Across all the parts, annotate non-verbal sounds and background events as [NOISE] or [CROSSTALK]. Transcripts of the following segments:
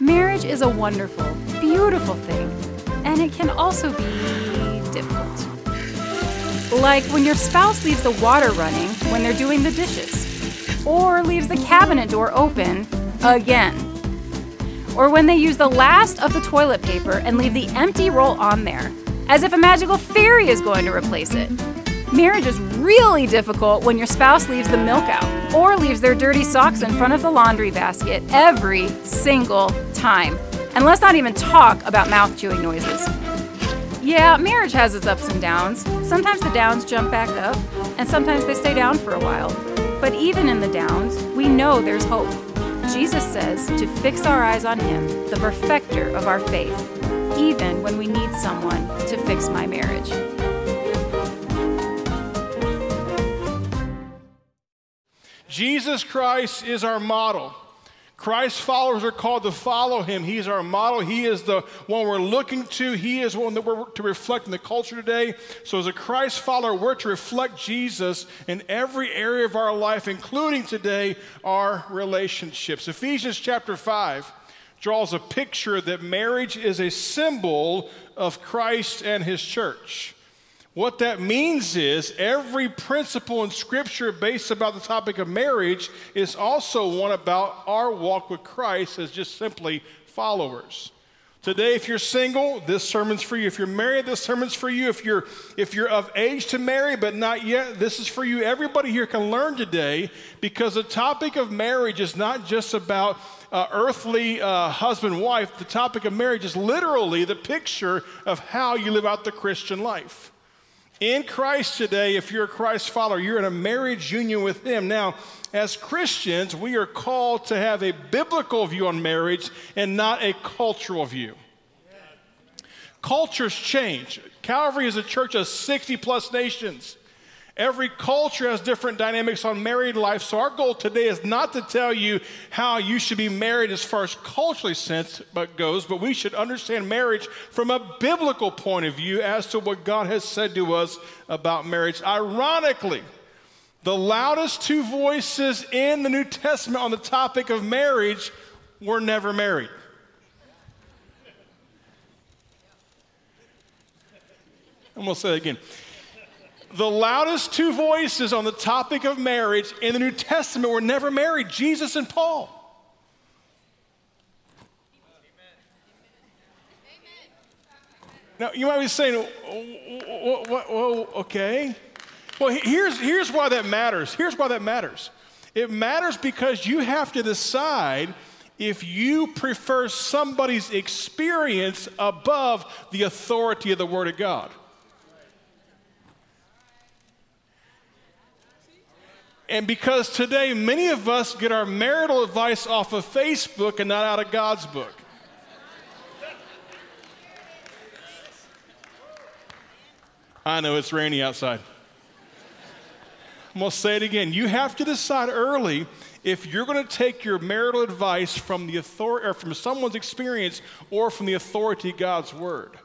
Marriage is a wonderful, beautiful thing, and it can also be difficult. Like when your spouse leaves the water running when they're doing the dishes, or leaves the cabinet door open again, or when they use the last of the toilet paper and leave the empty roll on there, as if a magical fairy is going to replace it. Marriage is really difficult when your spouse leaves the milk out or leaves their dirty socks in front of the laundry basket every single time. And let's not even talk about mouth chewing noises. Yeah, marriage has its ups and downs. Sometimes the downs jump back up, and sometimes they stay down for a while. But even in the downs, we know there's hope. Jesus says to fix our eyes on Him, the perfecter of our faith, even when we need someone to fix my marriage. Jesus Christ is our model. Christ's followers are called to follow him. He's our model. He is the one we're looking to. He is one that we're to reflect in the culture today. So, as a Christ follower, we're to reflect Jesus in every area of our life, including today our relationships. Ephesians chapter 5 draws a picture that marriage is a symbol of Christ and his church. What that means is every principle in Scripture based about the topic of marriage is also one about our walk with Christ as just simply followers. Today, if you're single, this sermon's for you. If you're married, this sermon's for you. If you're if you're of age to marry but not yet, this is for you. Everybody here can learn today because the topic of marriage is not just about uh, earthly uh, husband wife. The topic of marriage is literally the picture of how you live out the Christian life. In Christ today, if you're a Christ follower, you're in a marriage union with Him. Now, as Christians, we are called to have a biblical view on marriage and not a cultural view. Cultures change. Calvary is a church of 60 plus nations. Every culture has different dynamics on married life. So, our goal today is not to tell you how you should be married as far as culturally sense but goes, but we should understand marriage from a biblical point of view as to what God has said to us about marriage. Ironically, the loudest two voices in the New Testament on the topic of marriage were never married. I'm going to say it again the loudest two voices on the topic of marriage in the New Testament were never married Jesus and Paul. Now, you might be saying, well, okay. Well, here's, here's why that matters. Here's why that matters. It matters because you have to decide if you prefer somebody's experience above the authority of the Word of God. And because today many of us get our marital advice off of Facebook and not out of God's book. I know it's rainy outside. I'm going to say it again. You have to decide early if you're going to take your marital advice from the authority or from someone's experience or from the authority of God's word.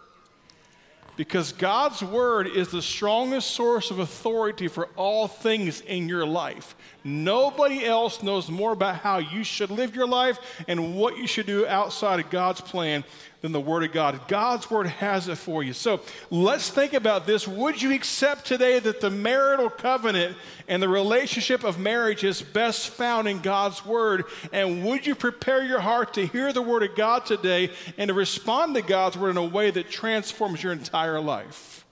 Because God's word is the strongest source of authority for all things in your life. Nobody else knows more about how you should live your life and what you should do outside of God's plan than the Word of God. God's Word has it for you. So let's think about this. Would you accept today that the marital covenant and the relationship of marriage is best found in God's Word? And would you prepare your heart to hear the Word of God today and to respond to God's Word in a way that transforms your entire life?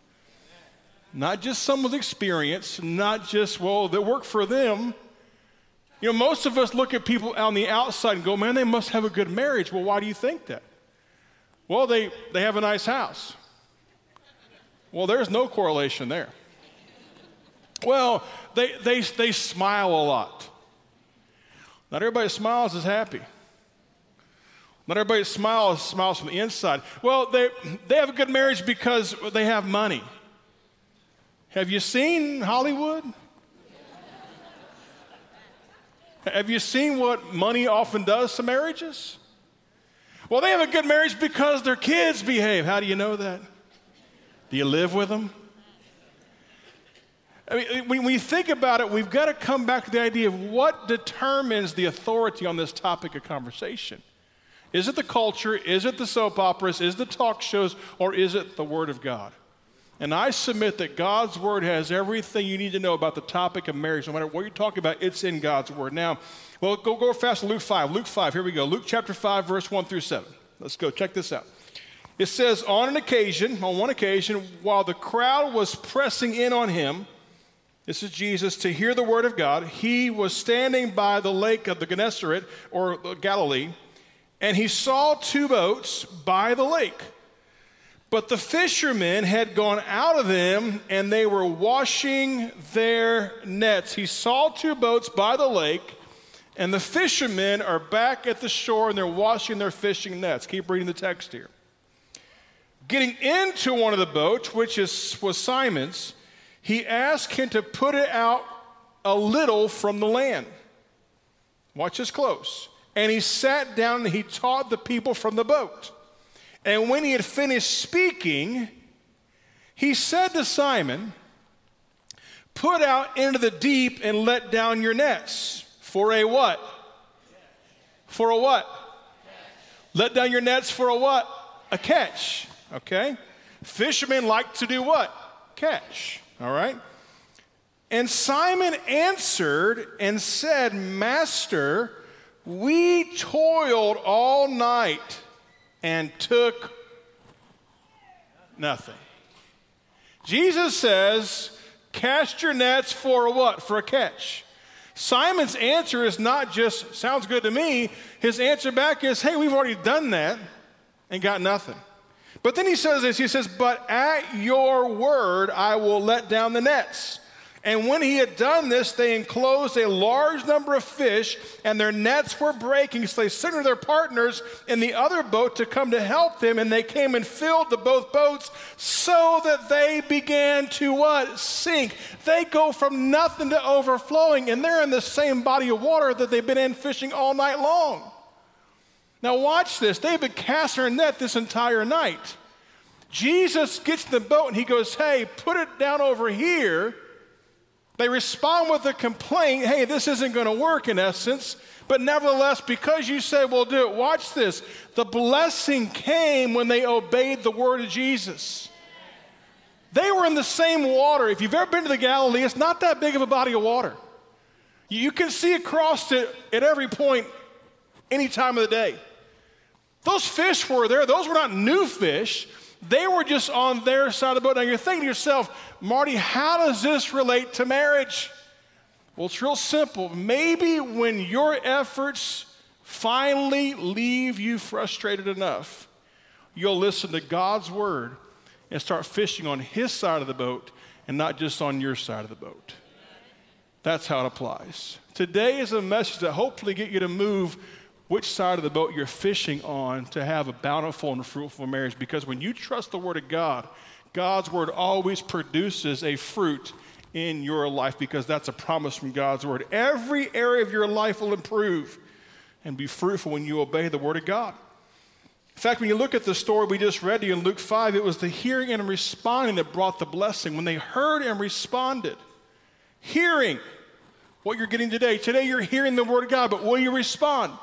Not just someone's experience, not just, well, that worked for them. You know, most of us look at people on the outside and go, man, they must have a good marriage. Well, why do you think that? Well, they, they have a nice house. Well, there's no correlation there. Well, they, they, they smile a lot. Not everybody smiles is happy. Not everybody smiles smiles from the inside. Well, they, they have a good marriage because they have money. Have you seen Hollywood? have you seen what money often does to marriages? Well, they have a good marriage because their kids behave. How do you know that? Do you live with them? I mean, when we think about it, we've got to come back to the idea of what determines the authority on this topic of conversation. Is it the culture? Is it the soap operas? Is it the talk shows? Or is it the Word of God? And I submit that God's Word has everything you need to know about the topic of marriage. No matter what you're talking about, it's in God's Word. Now, well, go, go fast to Luke 5. Luke 5, here we go. Luke chapter 5, verse 1 through 7. Let's go. Check this out. It says, On an occasion, on one occasion, while the crowd was pressing in on him, this is Jesus, to hear the word of God, he was standing by the lake of the Gennesaret, or Galilee, and he saw two boats by the lake. But the fishermen had gone out of them and they were washing their nets. He saw two boats by the lake, and the fishermen are back at the shore and they're washing their fishing nets. Keep reading the text here. Getting into one of the boats, which is, was Simon's, he asked him to put it out a little from the land. Watch this close. And he sat down and he taught the people from the boat. And when he had finished speaking, he said to Simon, Put out into the deep and let down your nets. For a what? For a what? Let down your nets for a what? A catch. Okay? Fishermen like to do what? Catch. All right? And Simon answered and said, Master, we toiled all night and took nothing. Jesus says, Cast your nets for what? For a catch. Simon's answer is not just, sounds good to me. His answer back is, Hey, we've already done that and got nothing. But then he says this he says, But at your word I will let down the nets. And when he had done this, they enclosed a large number of fish, and their nets were breaking. So they sent their partners in the other boat to come to help them, and they came and filled the both boats so that they began to what? Sink. They go from nothing to overflowing, and they're in the same body of water that they've been in fishing all night long. Now, watch this. They've been casting their net this entire night. Jesus gets in the boat and he goes, Hey, put it down over here. They respond with a complaint Hey, this isn't going to work in essence. But nevertheless, because you said we'll do it, watch this. The blessing came when they obeyed the word of Jesus. They were in the same water. If you've ever been to the Galilee, it's not that big of a body of water. You can see across it at every point, any time of the day. Those fish were there. Those were not new fish. They were just on their side of the boat. Now you're thinking to yourself, Marty, how does this relate to marriage? Well, it's real simple. Maybe when your efforts finally leave you frustrated enough, you'll listen to God's word and start fishing on His side of the boat and not just on your side of the boat. That's how it applies. Today is a message that hopefully get you to move which side of the boat you're fishing on to have a bountiful and fruitful marriage. Because when you trust the Word of God, God's Word always produces a fruit in your life because that's a promise from God's Word. Every area of your life will improve and be fruitful when you obey the Word of God. In fact, when you look at the story we just read to you in Luke 5, it was the hearing and responding that brought the blessing. When they heard and responded, hearing what you're getting today. Today you're hearing the Word of God, but will you respond?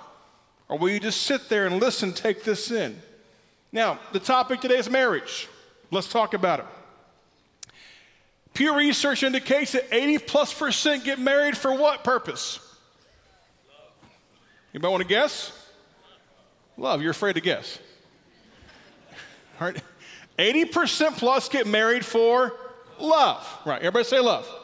Or will you just sit there and listen, take this in? Now, the topic today is marriage. Let's talk about it. Pew Research indicates that 80 plus percent get married for what purpose? Anybody want to guess? Love, you're afraid to guess. All [LAUGHS] right. 80% plus get married for love. Right, everybody say love. love.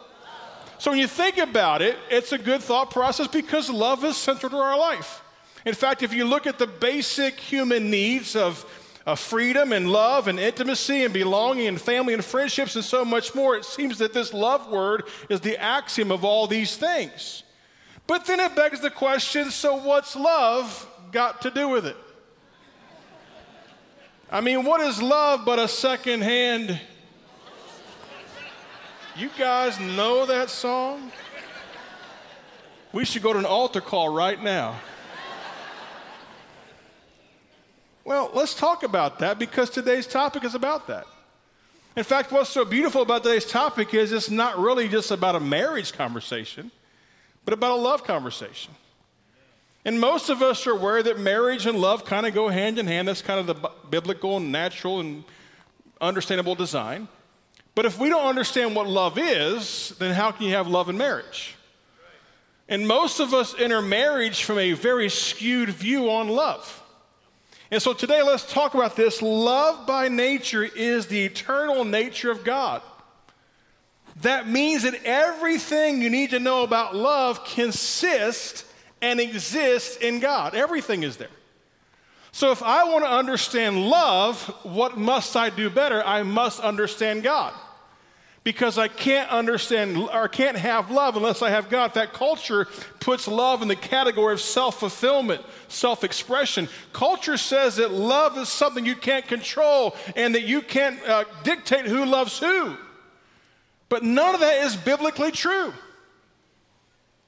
So when you think about it, it's a good thought process because love is central to our life. In fact, if you look at the basic human needs of, of freedom and love and intimacy and belonging and family and friendships and so much more, it seems that this love word is the axiom of all these things. But then it begs the question so what's love got to do with it? I mean, what is love but a secondhand? You guys know that song? We should go to an altar call right now. Well, let's talk about that because today's topic is about that. In fact, what's so beautiful about today's topic is it's not really just about a marriage conversation, but about a love conversation. And most of us are aware that marriage and love kind of go hand in hand. That's kind of the biblical and natural and understandable design. But if we don't understand what love is, then how can you have love in marriage? And most of us enter marriage from a very skewed view on love. And so today, let's talk about this. Love by nature is the eternal nature of God. That means that everything you need to know about love consists and exists in God. Everything is there. So if I want to understand love, what must I do better? I must understand God. Because I can't understand or can't have love unless I have God. That culture puts love in the category of self fulfillment, self expression. Culture says that love is something you can't control and that you can't uh, dictate who loves who. But none of that is biblically true.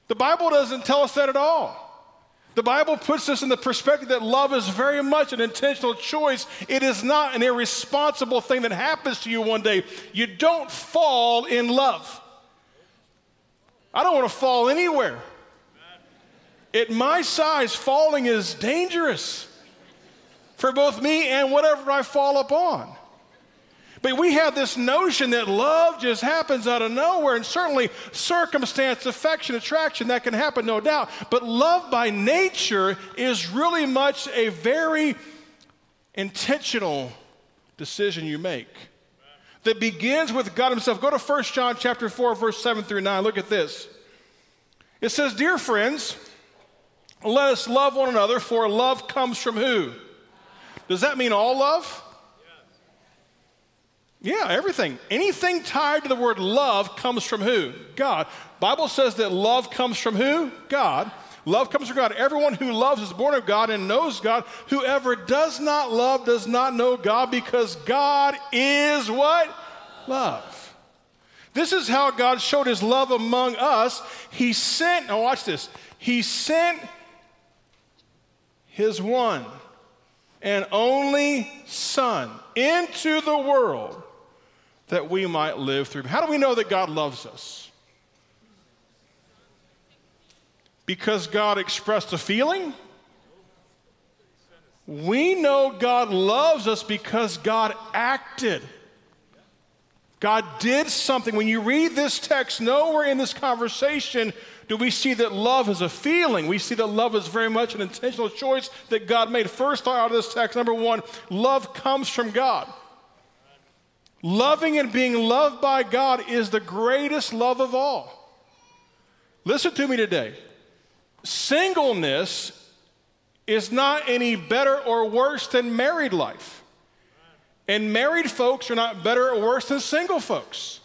The Bible doesn't tell us that at all. The Bible puts us in the perspective that love is very much an intentional choice. It is not an irresponsible thing that happens to you one day. You don't fall in love. I don't want to fall anywhere. At my size, falling is dangerous for both me and whatever I fall upon. But we have this notion that love just happens out of nowhere, and certainly circumstance, affection, attraction, that can happen, no doubt. But love by nature is really much a very intentional decision you make that begins with God Himself. Go to 1 John chapter 4, verse 7 through 9. Look at this. It says, Dear friends, let us love one another, for love comes from who? Does that mean all love? Yeah, everything. Anything tied to the word love comes from who? God. Bible says that love comes from who? God. Love comes from God. Everyone who loves is born of God and knows God. Whoever does not love does not know God because God is what? Love. This is how God showed his love among us. He sent, now watch this. He sent his one and only Son into the world that we might live through. How do we know that God loves us? Because God expressed a feeling? We know God loves us because God acted. God did something. When you read this text, nowhere in this conversation do we see that love is a feeling. We see that love is very much an intentional choice that God made. First, out of this text, number one, love comes from God. Loving and being loved by God is the greatest love of all. Listen to me today. Singleness is not any better or worse than married life. And married folks are not better or worse than single folks.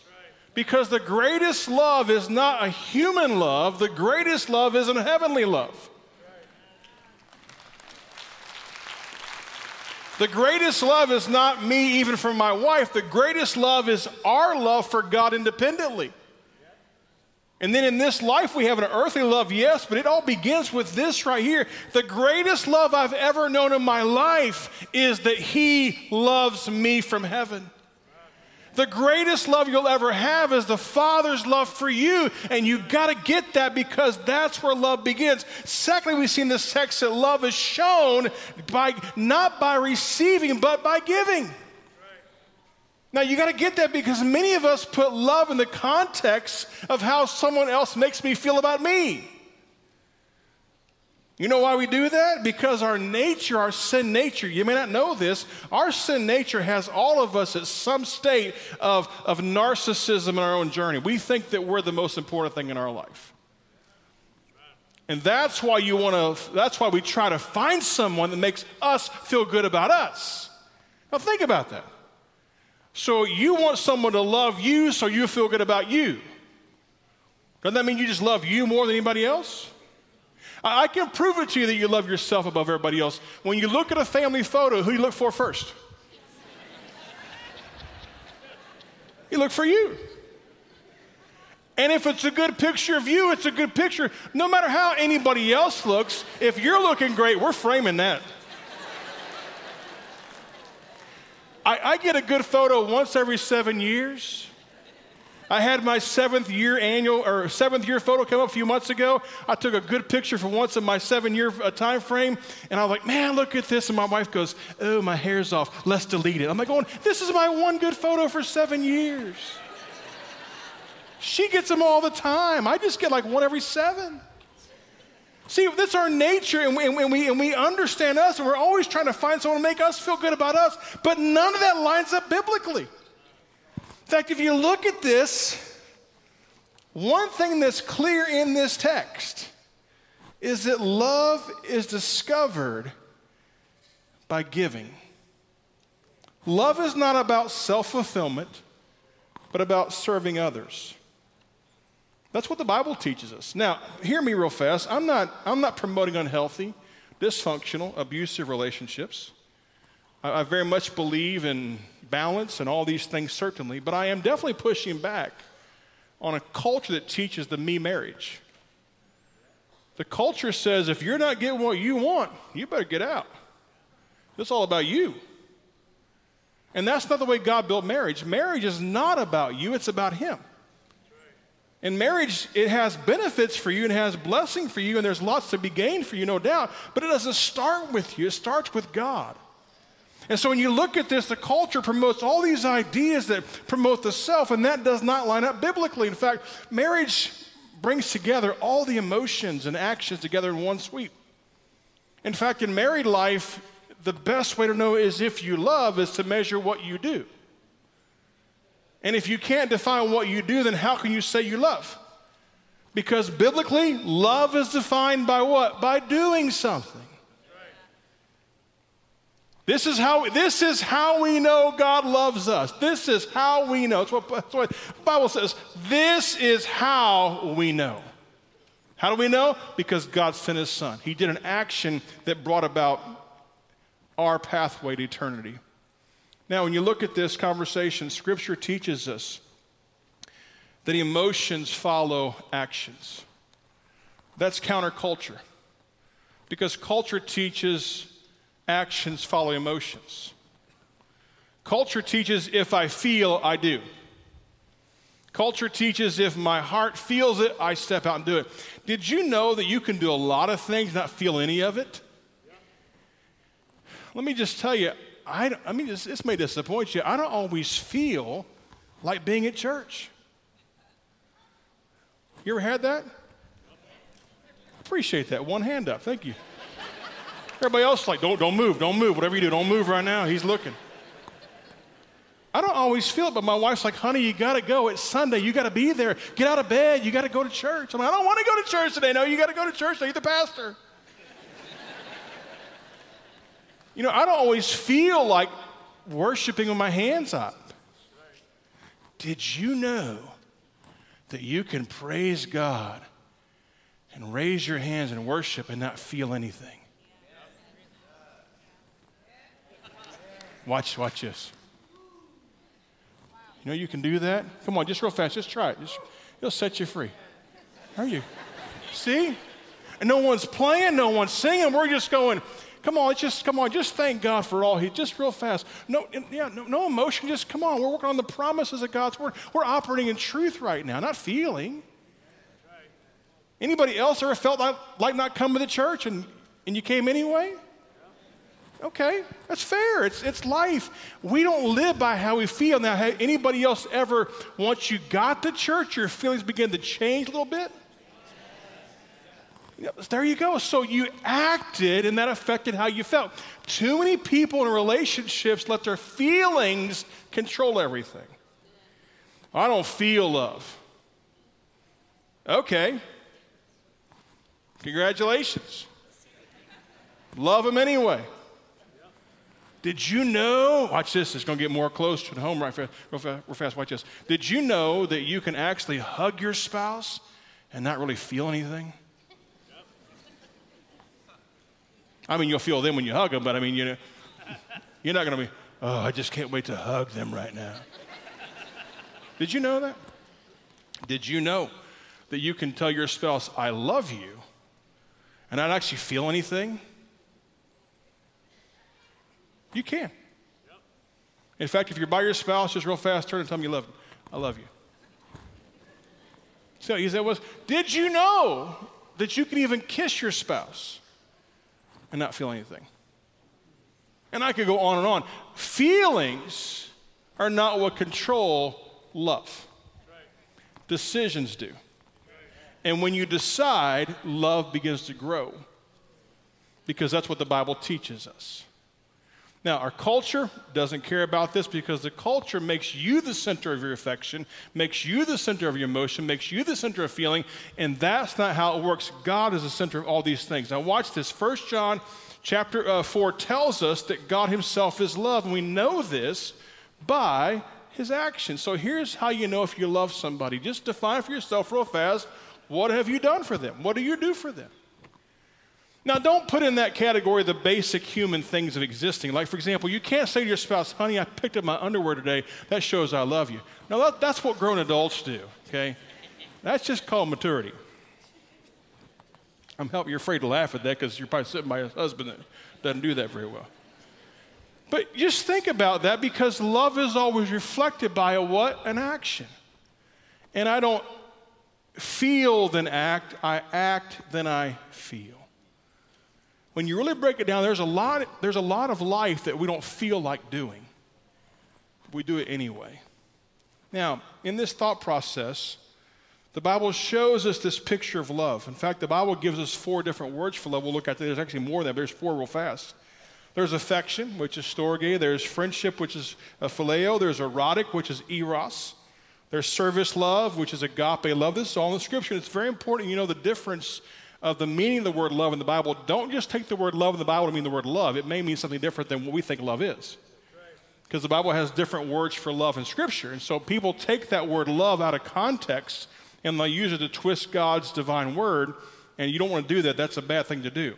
Because the greatest love is not a human love, the greatest love is a heavenly love. The greatest love is not me, even for my wife. The greatest love is our love for God independently. And then in this life, we have an earthly love, yes, but it all begins with this right here. The greatest love I've ever known in my life is that He loves me from heaven. The greatest love you'll ever have is the Father's love for you. And you got to get that because that's where love begins. Secondly, we see in this text that love is shown by not by receiving, but by giving. Now, you got to get that because many of us put love in the context of how someone else makes me feel about me. You know why we do that? Because our nature, our sin nature, you may not know this, our sin nature has all of us at some state of, of narcissism in our own journey. We think that we're the most important thing in our life. And that's why you want to, that's why we try to find someone that makes us feel good about us. Now think about that. So you want someone to love you so you feel good about you. Doesn't that mean you just love you more than anybody else? I can prove it to you that you love yourself above everybody else. When you look at a family photo, who you look for first? You look for you. And if it's a good picture of you, it's a good picture. No matter how anybody else looks, if you're looking great, we're framing that. I, I, get a good photo once every seven years. I had my seventh year annual or seventh year photo come up a few months ago. I took a good picture for once in my seven year uh, time frame, and I was like, man, look at this. And my wife goes, oh, my hair's off. Let's delete it. I'm like, going, this is my one good photo for seven years. She gets them all the time. I just get like one every seven. See, that's our nature, and we, and, we, and we understand us, and we're always trying to find someone to make us feel good about us, but none of that lines up biblically. In fact, if you look at this, one thing that's clear in this text is that love is discovered by giving. Love is not about self fulfillment, but about serving others. That's what the Bible teaches us. Now, hear me real fast. I'm not, I'm not promoting unhealthy, dysfunctional, abusive relationships. I, I very much believe in balance and all these things, certainly, but I am definitely pushing back on a culture that teaches the me marriage. The culture says if you're not getting what you want, you better get out. It's all about you. And that's not the way God built marriage. Marriage is not about you, it's about Him. In marriage, it has benefits for you and has blessing for you, and there's lots to be gained for you, no doubt, but it doesn't start with you, it starts with God. And so when you look at this, the culture promotes all these ideas that promote the self, and that does not line up biblically. In fact, marriage brings together all the emotions and actions together in one sweep. In fact, in married life, the best way to know is if you love is to measure what you do. And if you can't define what you do, then how can you say you love? Because biblically, love is defined by what? By doing something. This is how this is how we know God loves us. This is how we know. That's what, that's what the Bible says. This is how we know. How do we know? Because God sent his son. He did an action that brought about our pathway to eternity. Now, when you look at this conversation, Scripture teaches us that emotions follow actions. That's counterculture. Because culture teaches actions follow emotions. Culture teaches if I feel, I do. Culture teaches if my heart feels it, I step out and do it. Did you know that you can do a lot of things, not feel any of it? Let me just tell you, I, I mean, this, this may disappoint you. I don't always feel like being at church. You ever had that? Appreciate that. One hand up. Thank you. Everybody else is like, don't, don't move, don't move. Whatever you do, don't move right now. He's looking. I don't always feel it, but my wife's like, honey, you got to go. It's Sunday. You got to be there. Get out of bed. You got to go to church. I'm like, I don't want to go to church today. No, you got to go to church. You're the pastor. [LAUGHS] You know, I don't always feel like worshiping with my hands up. Did you know that you can praise God and raise your hands and worship and not feel anything? Watch, watch this. You know you can do that? Come on, just real fast, just try it. Just, it'll set you free. Are you? See? And no one's playing, no one's singing. We're just going, Come on, just come on, just thank God for all He. Just real fast. No, yeah, no, no emotion. Just come on. We're working on the promises of God's word. We're operating in truth right now, not feeling. Anybody else ever felt like, like not coming to church and, and you came anyway? Okay, that's fair. It's, it's life. We don't live by how we feel. Now, anybody else ever, once you got to church, your feelings begin to change a little bit? There you go. So you acted, and that affected how you felt. Too many people in relationships let their feelings control everything. I don't feel love. Okay. Congratulations. Love them anyway. Did you know? Watch this, it's going to get more close to home right fast, real fast, real fast. Watch this. Did you know that you can actually hug your spouse and not really feel anything? I mean, you'll feel them when you hug them, but I mean, you know, you're not going to be, oh, I just can't wait to hug them right now. Did you know that? Did you know that you can tell your spouse, I love you, and not actually feel anything? You can. In fact, if you're by your spouse, just real fast, turn and tell them you love them. I love you. So he said was, did you know that you can even kiss your spouse and not feel anything? And I could go on and on. Feelings are not what control love. Decisions do. And when you decide, love begins to grow because that's what the Bible teaches us. Now, our culture doesn't care about this because the culture makes you the center of your affection, makes you the center of your emotion, makes you the center of feeling, and that's not how it works. God is the center of all these things. Now, watch this. First John chapter uh, 4 tells us that God himself is love, and we know this by his actions. So here's how you know if you love somebody. Just define for yourself real fast what have you done for them? What do you do for them? Now, don't put in that category the basic human things of existing. Like, for example, you can't say to your spouse, honey, I picked up my underwear today. That shows I love you. Now, that, that's what grown adults do, okay? That's just called maturity. I'm helping you're afraid to laugh at that because you're probably sitting by a husband that doesn't do that very well. But just think about that because love is always reflected by a what? An action. And I don't feel then act, I act then I feel when you really break it down, there's a lot, there's a lot of life that we don't feel like doing. We do it anyway. Now, in this thought process, the Bible shows us this picture of love. In fact, the Bible gives us four different words for love. We'll look at that. There's actually more than that, there's four real fast. There's affection, which is storge. There's friendship, which is phileo. There's erotic, which is eros. There's service love, which is agape love. This is all in the scripture. It's very important you know the difference of the meaning of the word love in the Bible, don't just take the word love in the Bible to mean the word love. It may mean something different than what we think love is. Because the Bible has different words for love in Scripture. And so people take that word love out of context and they use it to twist God's divine word. And you don't want to do that. That's a bad thing to do.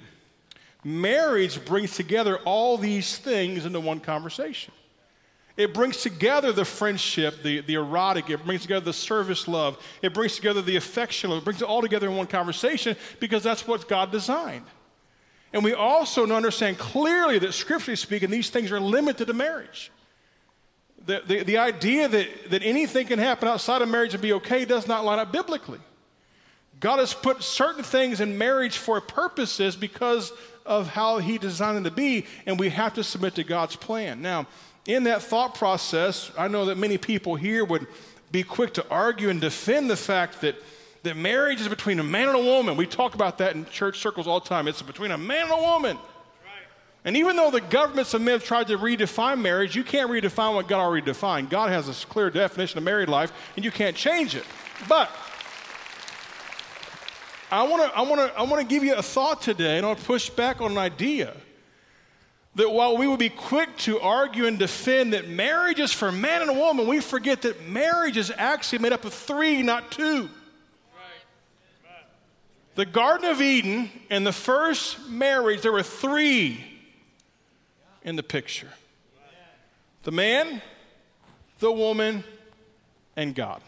Marriage brings together all these things into one conversation. It brings together the friendship, the, the erotic, it brings together the service love, it brings together the affection love, it brings it all together in one conversation because that's what God designed. And we also understand clearly that scripturally speaking, these things are limited to marriage. The, the, the idea that, that anything can happen outside of marriage and be okay does not line up biblically. God has put certain things in marriage for purposes because of how He designed them to be, and we have to submit to God's plan. Now, in that thought process, I know that many people here would be quick to argue and defend the fact that, that marriage is between a man and a woman. We talk about that in church circles all the time. It's between a man and a woman. And even though the governments of men have tried to redefine marriage, you can't redefine what God already defined. God has a clear definition of married life, and you can't change it. But I want to I wanna, I wanna give you a thought today, and I want to push back on an idea that while we would be quick to argue and defend that marriage is for man and woman, we forget that marriage is actually made up of three, not two. The Garden of Eden and the first marriage, there were three in the picture the man, the woman, and God.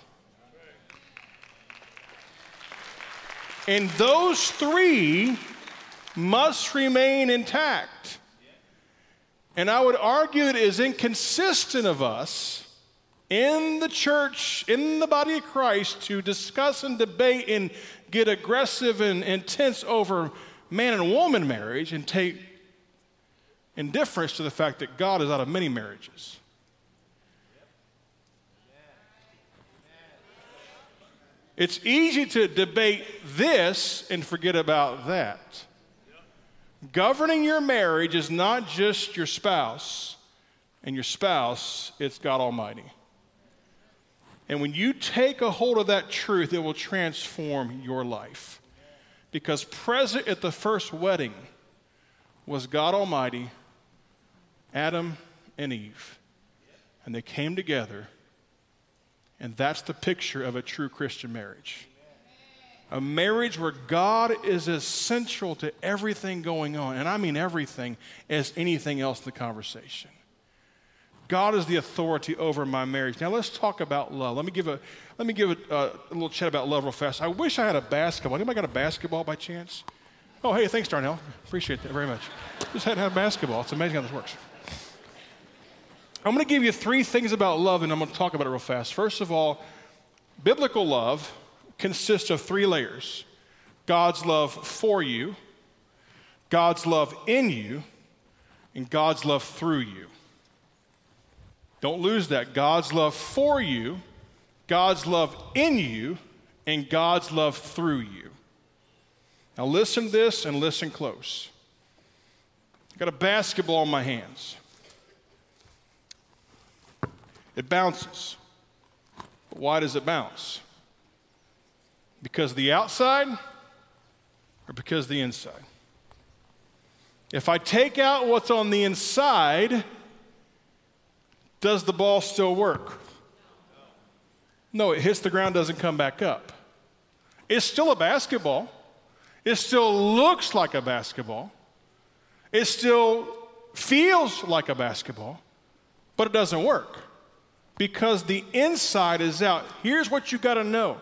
And those three must remain intact. And I would argue it is inconsistent of us in the church, in the body of Christ, to discuss and debate and get aggressive and intense over man and woman marriage and take indifference to the fact that God is out of many marriages. It's easy to debate this and forget about that. Governing your marriage is not just your spouse and your spouse, it's God Almighty. And when you take a hold of that truth, it will transform your life. Because present at the first wedding was God Almighty, Adam and Eve. And they came together, and that's the picture of a true Christian marriage a marriage where God is as central to everything going on, and I mean everything, as anything else in the conversation. God is the authority over my marriage. Now let's talk about love. Let me give a let me give a, uh, a little chat about love real fast. I wish I had a basketball. Anybody got a basketball by chance? Oh, hey, thanks, Darnell. Appreciate that very much. Just had to have a basketball. It's amazing how this works. I'm going to give you three things about love, and I'm going to talk about it real fast. First of all, biblical love consists of three layers God's love for you, God's love in you, and God's love through you. Don't lose that. God's love for you, God's love in you, and God's love through you. Now, listen to this and listen close. I've got a basketball in my hands. It bounces. But why does it bounce? Because the outside or because the inside? If I take out what's on the inside, does the ball still work? No, it hits the ground, doesn't come back up. It's still a basketball. It still looks like a basketball. It still feels like a basketball, but it doesn't work because the inside is out. Here's what you got to know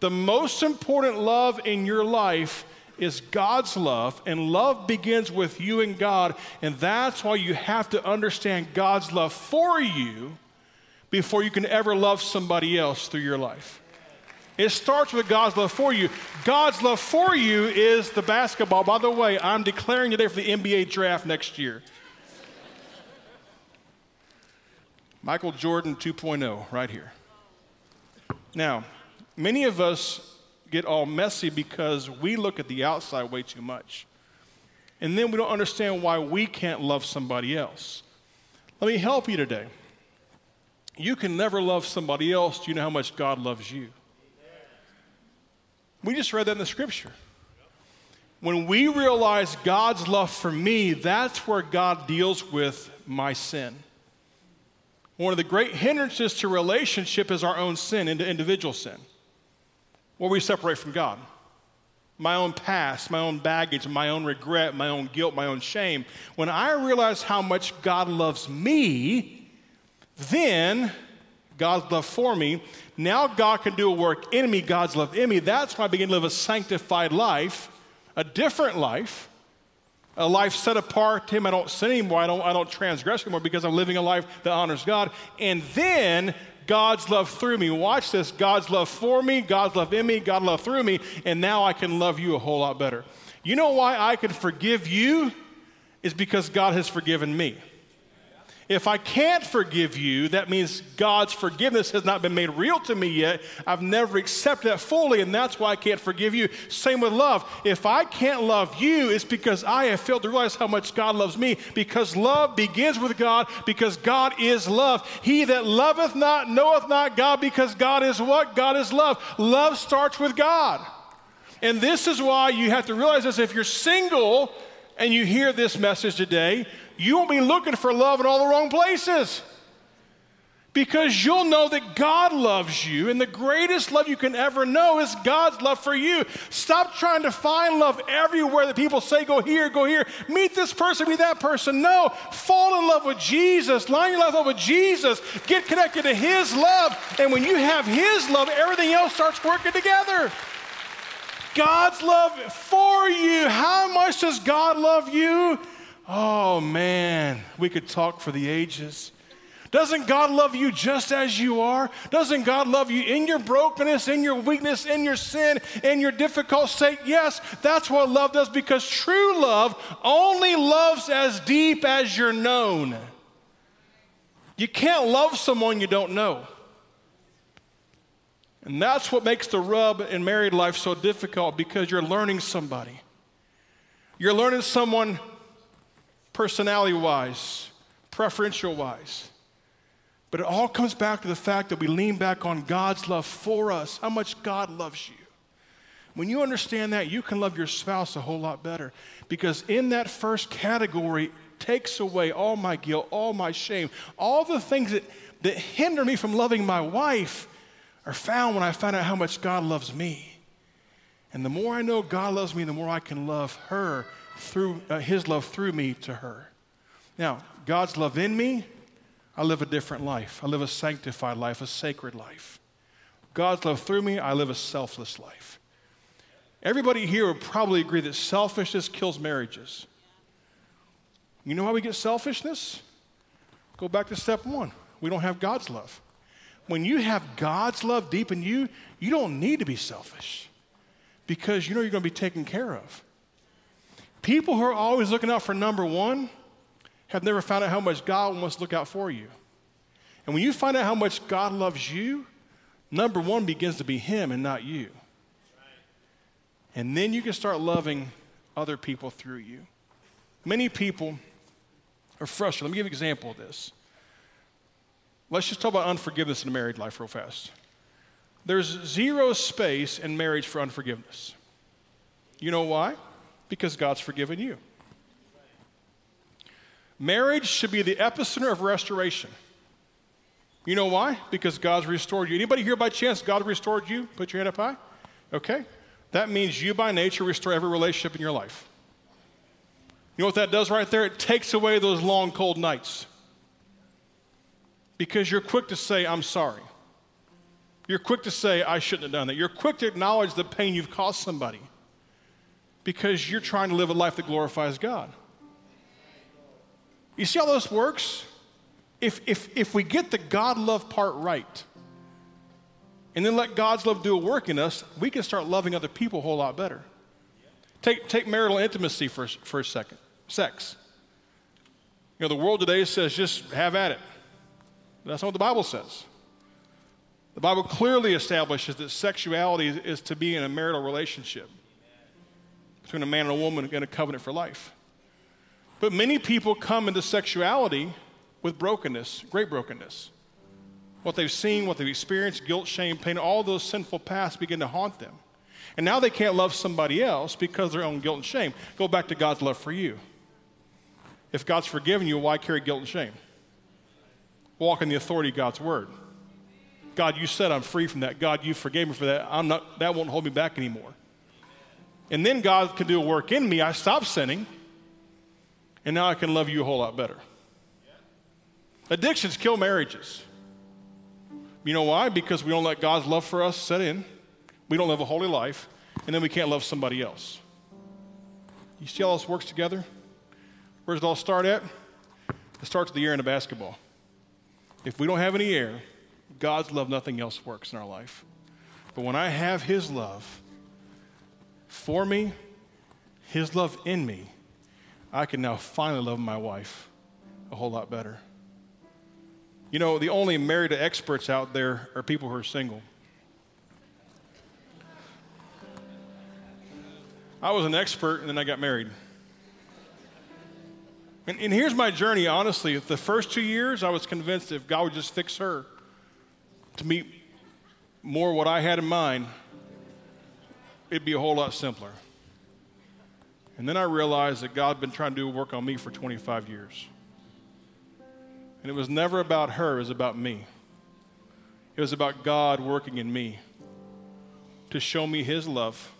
the most important love in your life is God's love, and love begins with you and God, and that's why you have to understand God's love for you before you can ever love somebody else through your life. It starts with God's love for you. God's love for you is the basketball. By the way, I'm declaring today for the NBA draft next year. Michael Jordan 2.0, right here. Now, many of us get all messy because we look at the outside way too much. And then we don't understand why we can't love somebody else. Let me help you today. You can never love somebody else. Do you know how much God loves you? We just read that in the scripture. When we realize God's love for me, that's where God deals with my sin. One of the great hindrances to relationship is our own sin, individual sin, where we separate from God. My own past, my own baggage, my own regret, my own guilt, my own shame. When I realize how much God loves me, then God's love for me, now God can do a work in me, God's love in me. That's when I begin to live a sanctified life, a different life a life set apart to Him. I don't sin anymore. I don't, I don't transgress anymore because I'm living a life that honors God. And then God's love through me. Watch this God's love for me, God's love in me, God's love through me, and now I can love you a whole lot better. You know why I can forgive you? Is because God has forgiven me. If I can't forgive you, that means God's forgiveness has not been made real to me yet. I've never accepted that fully, and that's why I can't forgive you. Same with love. If I can't love you, it's because I have failed to realize how much God loves me. Because love begins with God, because God is love. He that loveth not knoweth not God, because God is what? God is love. Love starts with God. And this is why you have to realize this if you're single and you hear this message today, you won't be looking for love in all the wrong places. Because you'll know that God loves you, and the greatest love you can ever know is God's love for you. Stop trying to find love everywhere that people say, go here, go here, meet this person, meet that person. No, fall in love with Jesus, line your life up with Jesus, get connected to His love, and when you have His love, everything else starts working together. God's love for you. How much does God love you? Oh man, we could talk for the ages. Doesn't God love you just as you are? Doesn't God love you in your brokenness, in your weakness, in your sin, in your difficult state? Yes, that's what love does because true love only loves as deep as you're known. You can't love someone you don't know. And that's what makes the rub in married life so difficult because you're learning somebody. You're learning someone personality wise, preferential wise. But it all comes back to the fact that we lean back on God's love for us, how much God loves you. When you understand that, you can love your spouse a whole lot better because in that first category takes away all my guilt, all my shame, all the things that, that hinder me from loving my wife are found when I find out how much God loves me. And the more I know God loves me, the more I can love her through uh, his love through me to her. Now, God's love in me, I live a different life. I live a sanctified life, a sacred life. God's love through me, I live a selfless life. Everybody here would probably agree that selfishness kills marriages. You know how we get selfishness? Go back to step one. We don't have God's love. when you have God's love deep in you, you don't need to be selfish because you know you're going to be taken care of. People who are always looking out for number one have never found out how much God wants to look out for you. And when you find out how much God loves you, number one begins to be Him and not you. And then you can start loving other people through you. Many people are frustrated. Let me give you an example of this. Let's just talk about unforgiveness in a married life real fast. There's zero space in marriage for unforgiveness. You know why? Because God's forgiven you. Marriage should be the epicenter of restoration. You know why? Because God's restored you. Anybody here by chance God restored you? Put your hand up high. Okay. That means you by nature restore every relationship in your life. You know what that does right there? It takes away those long, cold nights. Because you're quick to say, I'm sorry. You're quick to say, I shouldn't have done that. You're quick to acknowledge the pain you've caused somebody because you're trying to live a life that glorifies God. You see how this works? If, if, if we get the God love part right, and then let God's love do a work in us, we can start loving other people a whole lot better. Take, take marital intimacy for, for a second sex. You know, the world today says just have at it. That's not what the Bible says. The Bible clearly establishes that sexuality is to be in a marital relationship between a man and a woman in a covenant for life. But many people come into sexuality with brokenness, great brokenness. What they've seen, what they've experienced, guilt, shame, pain, all those sinful pasts begin to haunt them. And now they can't love somebody else because of their own guilt and shame. Go back to God's love for you. If God's forgiven you, why carry guilt and shame? Walk in the authority of God's word. God, you said I'm free from that. God, you forgave me for that. I'm not, that won't hold me back anymore. And then God can do a work in me. I stop sinning, and now I can love you a whole lot better. Addictions kill marriages. You know why? Because we don't let God's love for us set in. We don't live a holy life, and then we can't love somebody else. You see how this works together? Where does it all start at? It starts with the air in a basketball. If we don't have any air, God's love, nothing else works in our life. But when I have His love for me, His love in me, I can now finally love my wife a whole lot better. You know, the only married experts out there are people who are single. I was an expert and then I got married. And, and, here's my journey, honestly. The first two years, I was convinced if God would just fix her to meet more what I had in mind, it'd be a whole lot simpler. And then I realized that God had been trying to do work on me for 25 years. And it was never about her, it was about me. It was about God working in me to show me His love,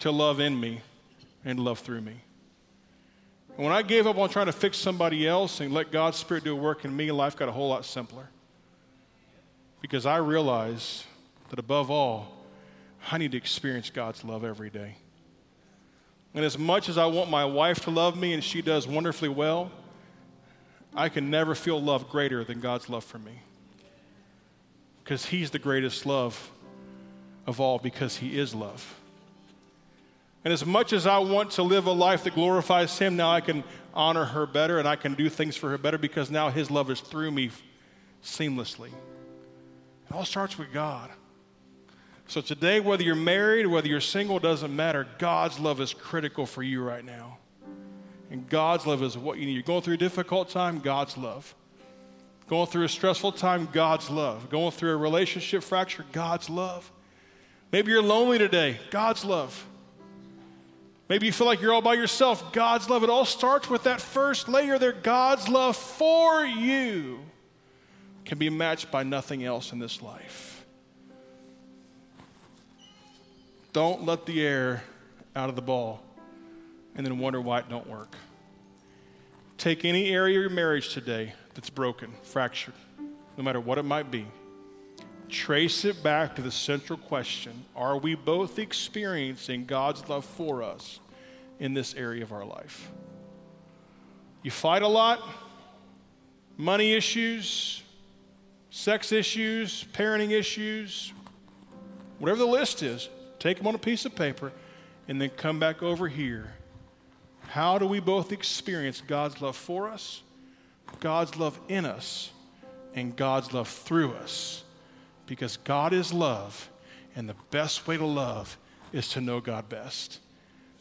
to love in me, and love through me. And when I gave up on trying to fix somebody else and let God's Spirit do a work in me, life got a whole lot simpler. Because I realized that above all, I need to experience God's love every day. And as much as I want my wife to love me, and she does wonderfully well, I can never feel love greater than God's love for me. Because He's the greatest love of all, because He is love. And as much as I want to live a life that glorifies Him, now I can honor her better and I can do things for her better because now His love is through me seamlessly. It all starts with God. So today, whether you're married, whether you're single, doesn't matter. God's love is critical for you right now. And God's love is what you need. You're going through a difficult time, God's love. Going through a stressful time, God's love. Going through a relationship fracture, God's love. Maybe you're lonely today, God's love. Maybe you feel like you're all by yourself, God's love. It all starts with that first layer there God's love for you can be matched by nothing else in this life. Don't let the air out of the ball and then wonder why it don't work. Take any area of your marriage today that's broken, fractured, no matter what it might be. Trace it back to the central question Are we both experiencing God's love for us in this area of our life? You fight a lot, money issues, sex issues, parenting issues, whatever the list is, take them on a piece of paper and then come back over here. How do we both experience God's love for us, God's love in us, and God's love through us? Because God is love, and the best way to love is to know God best.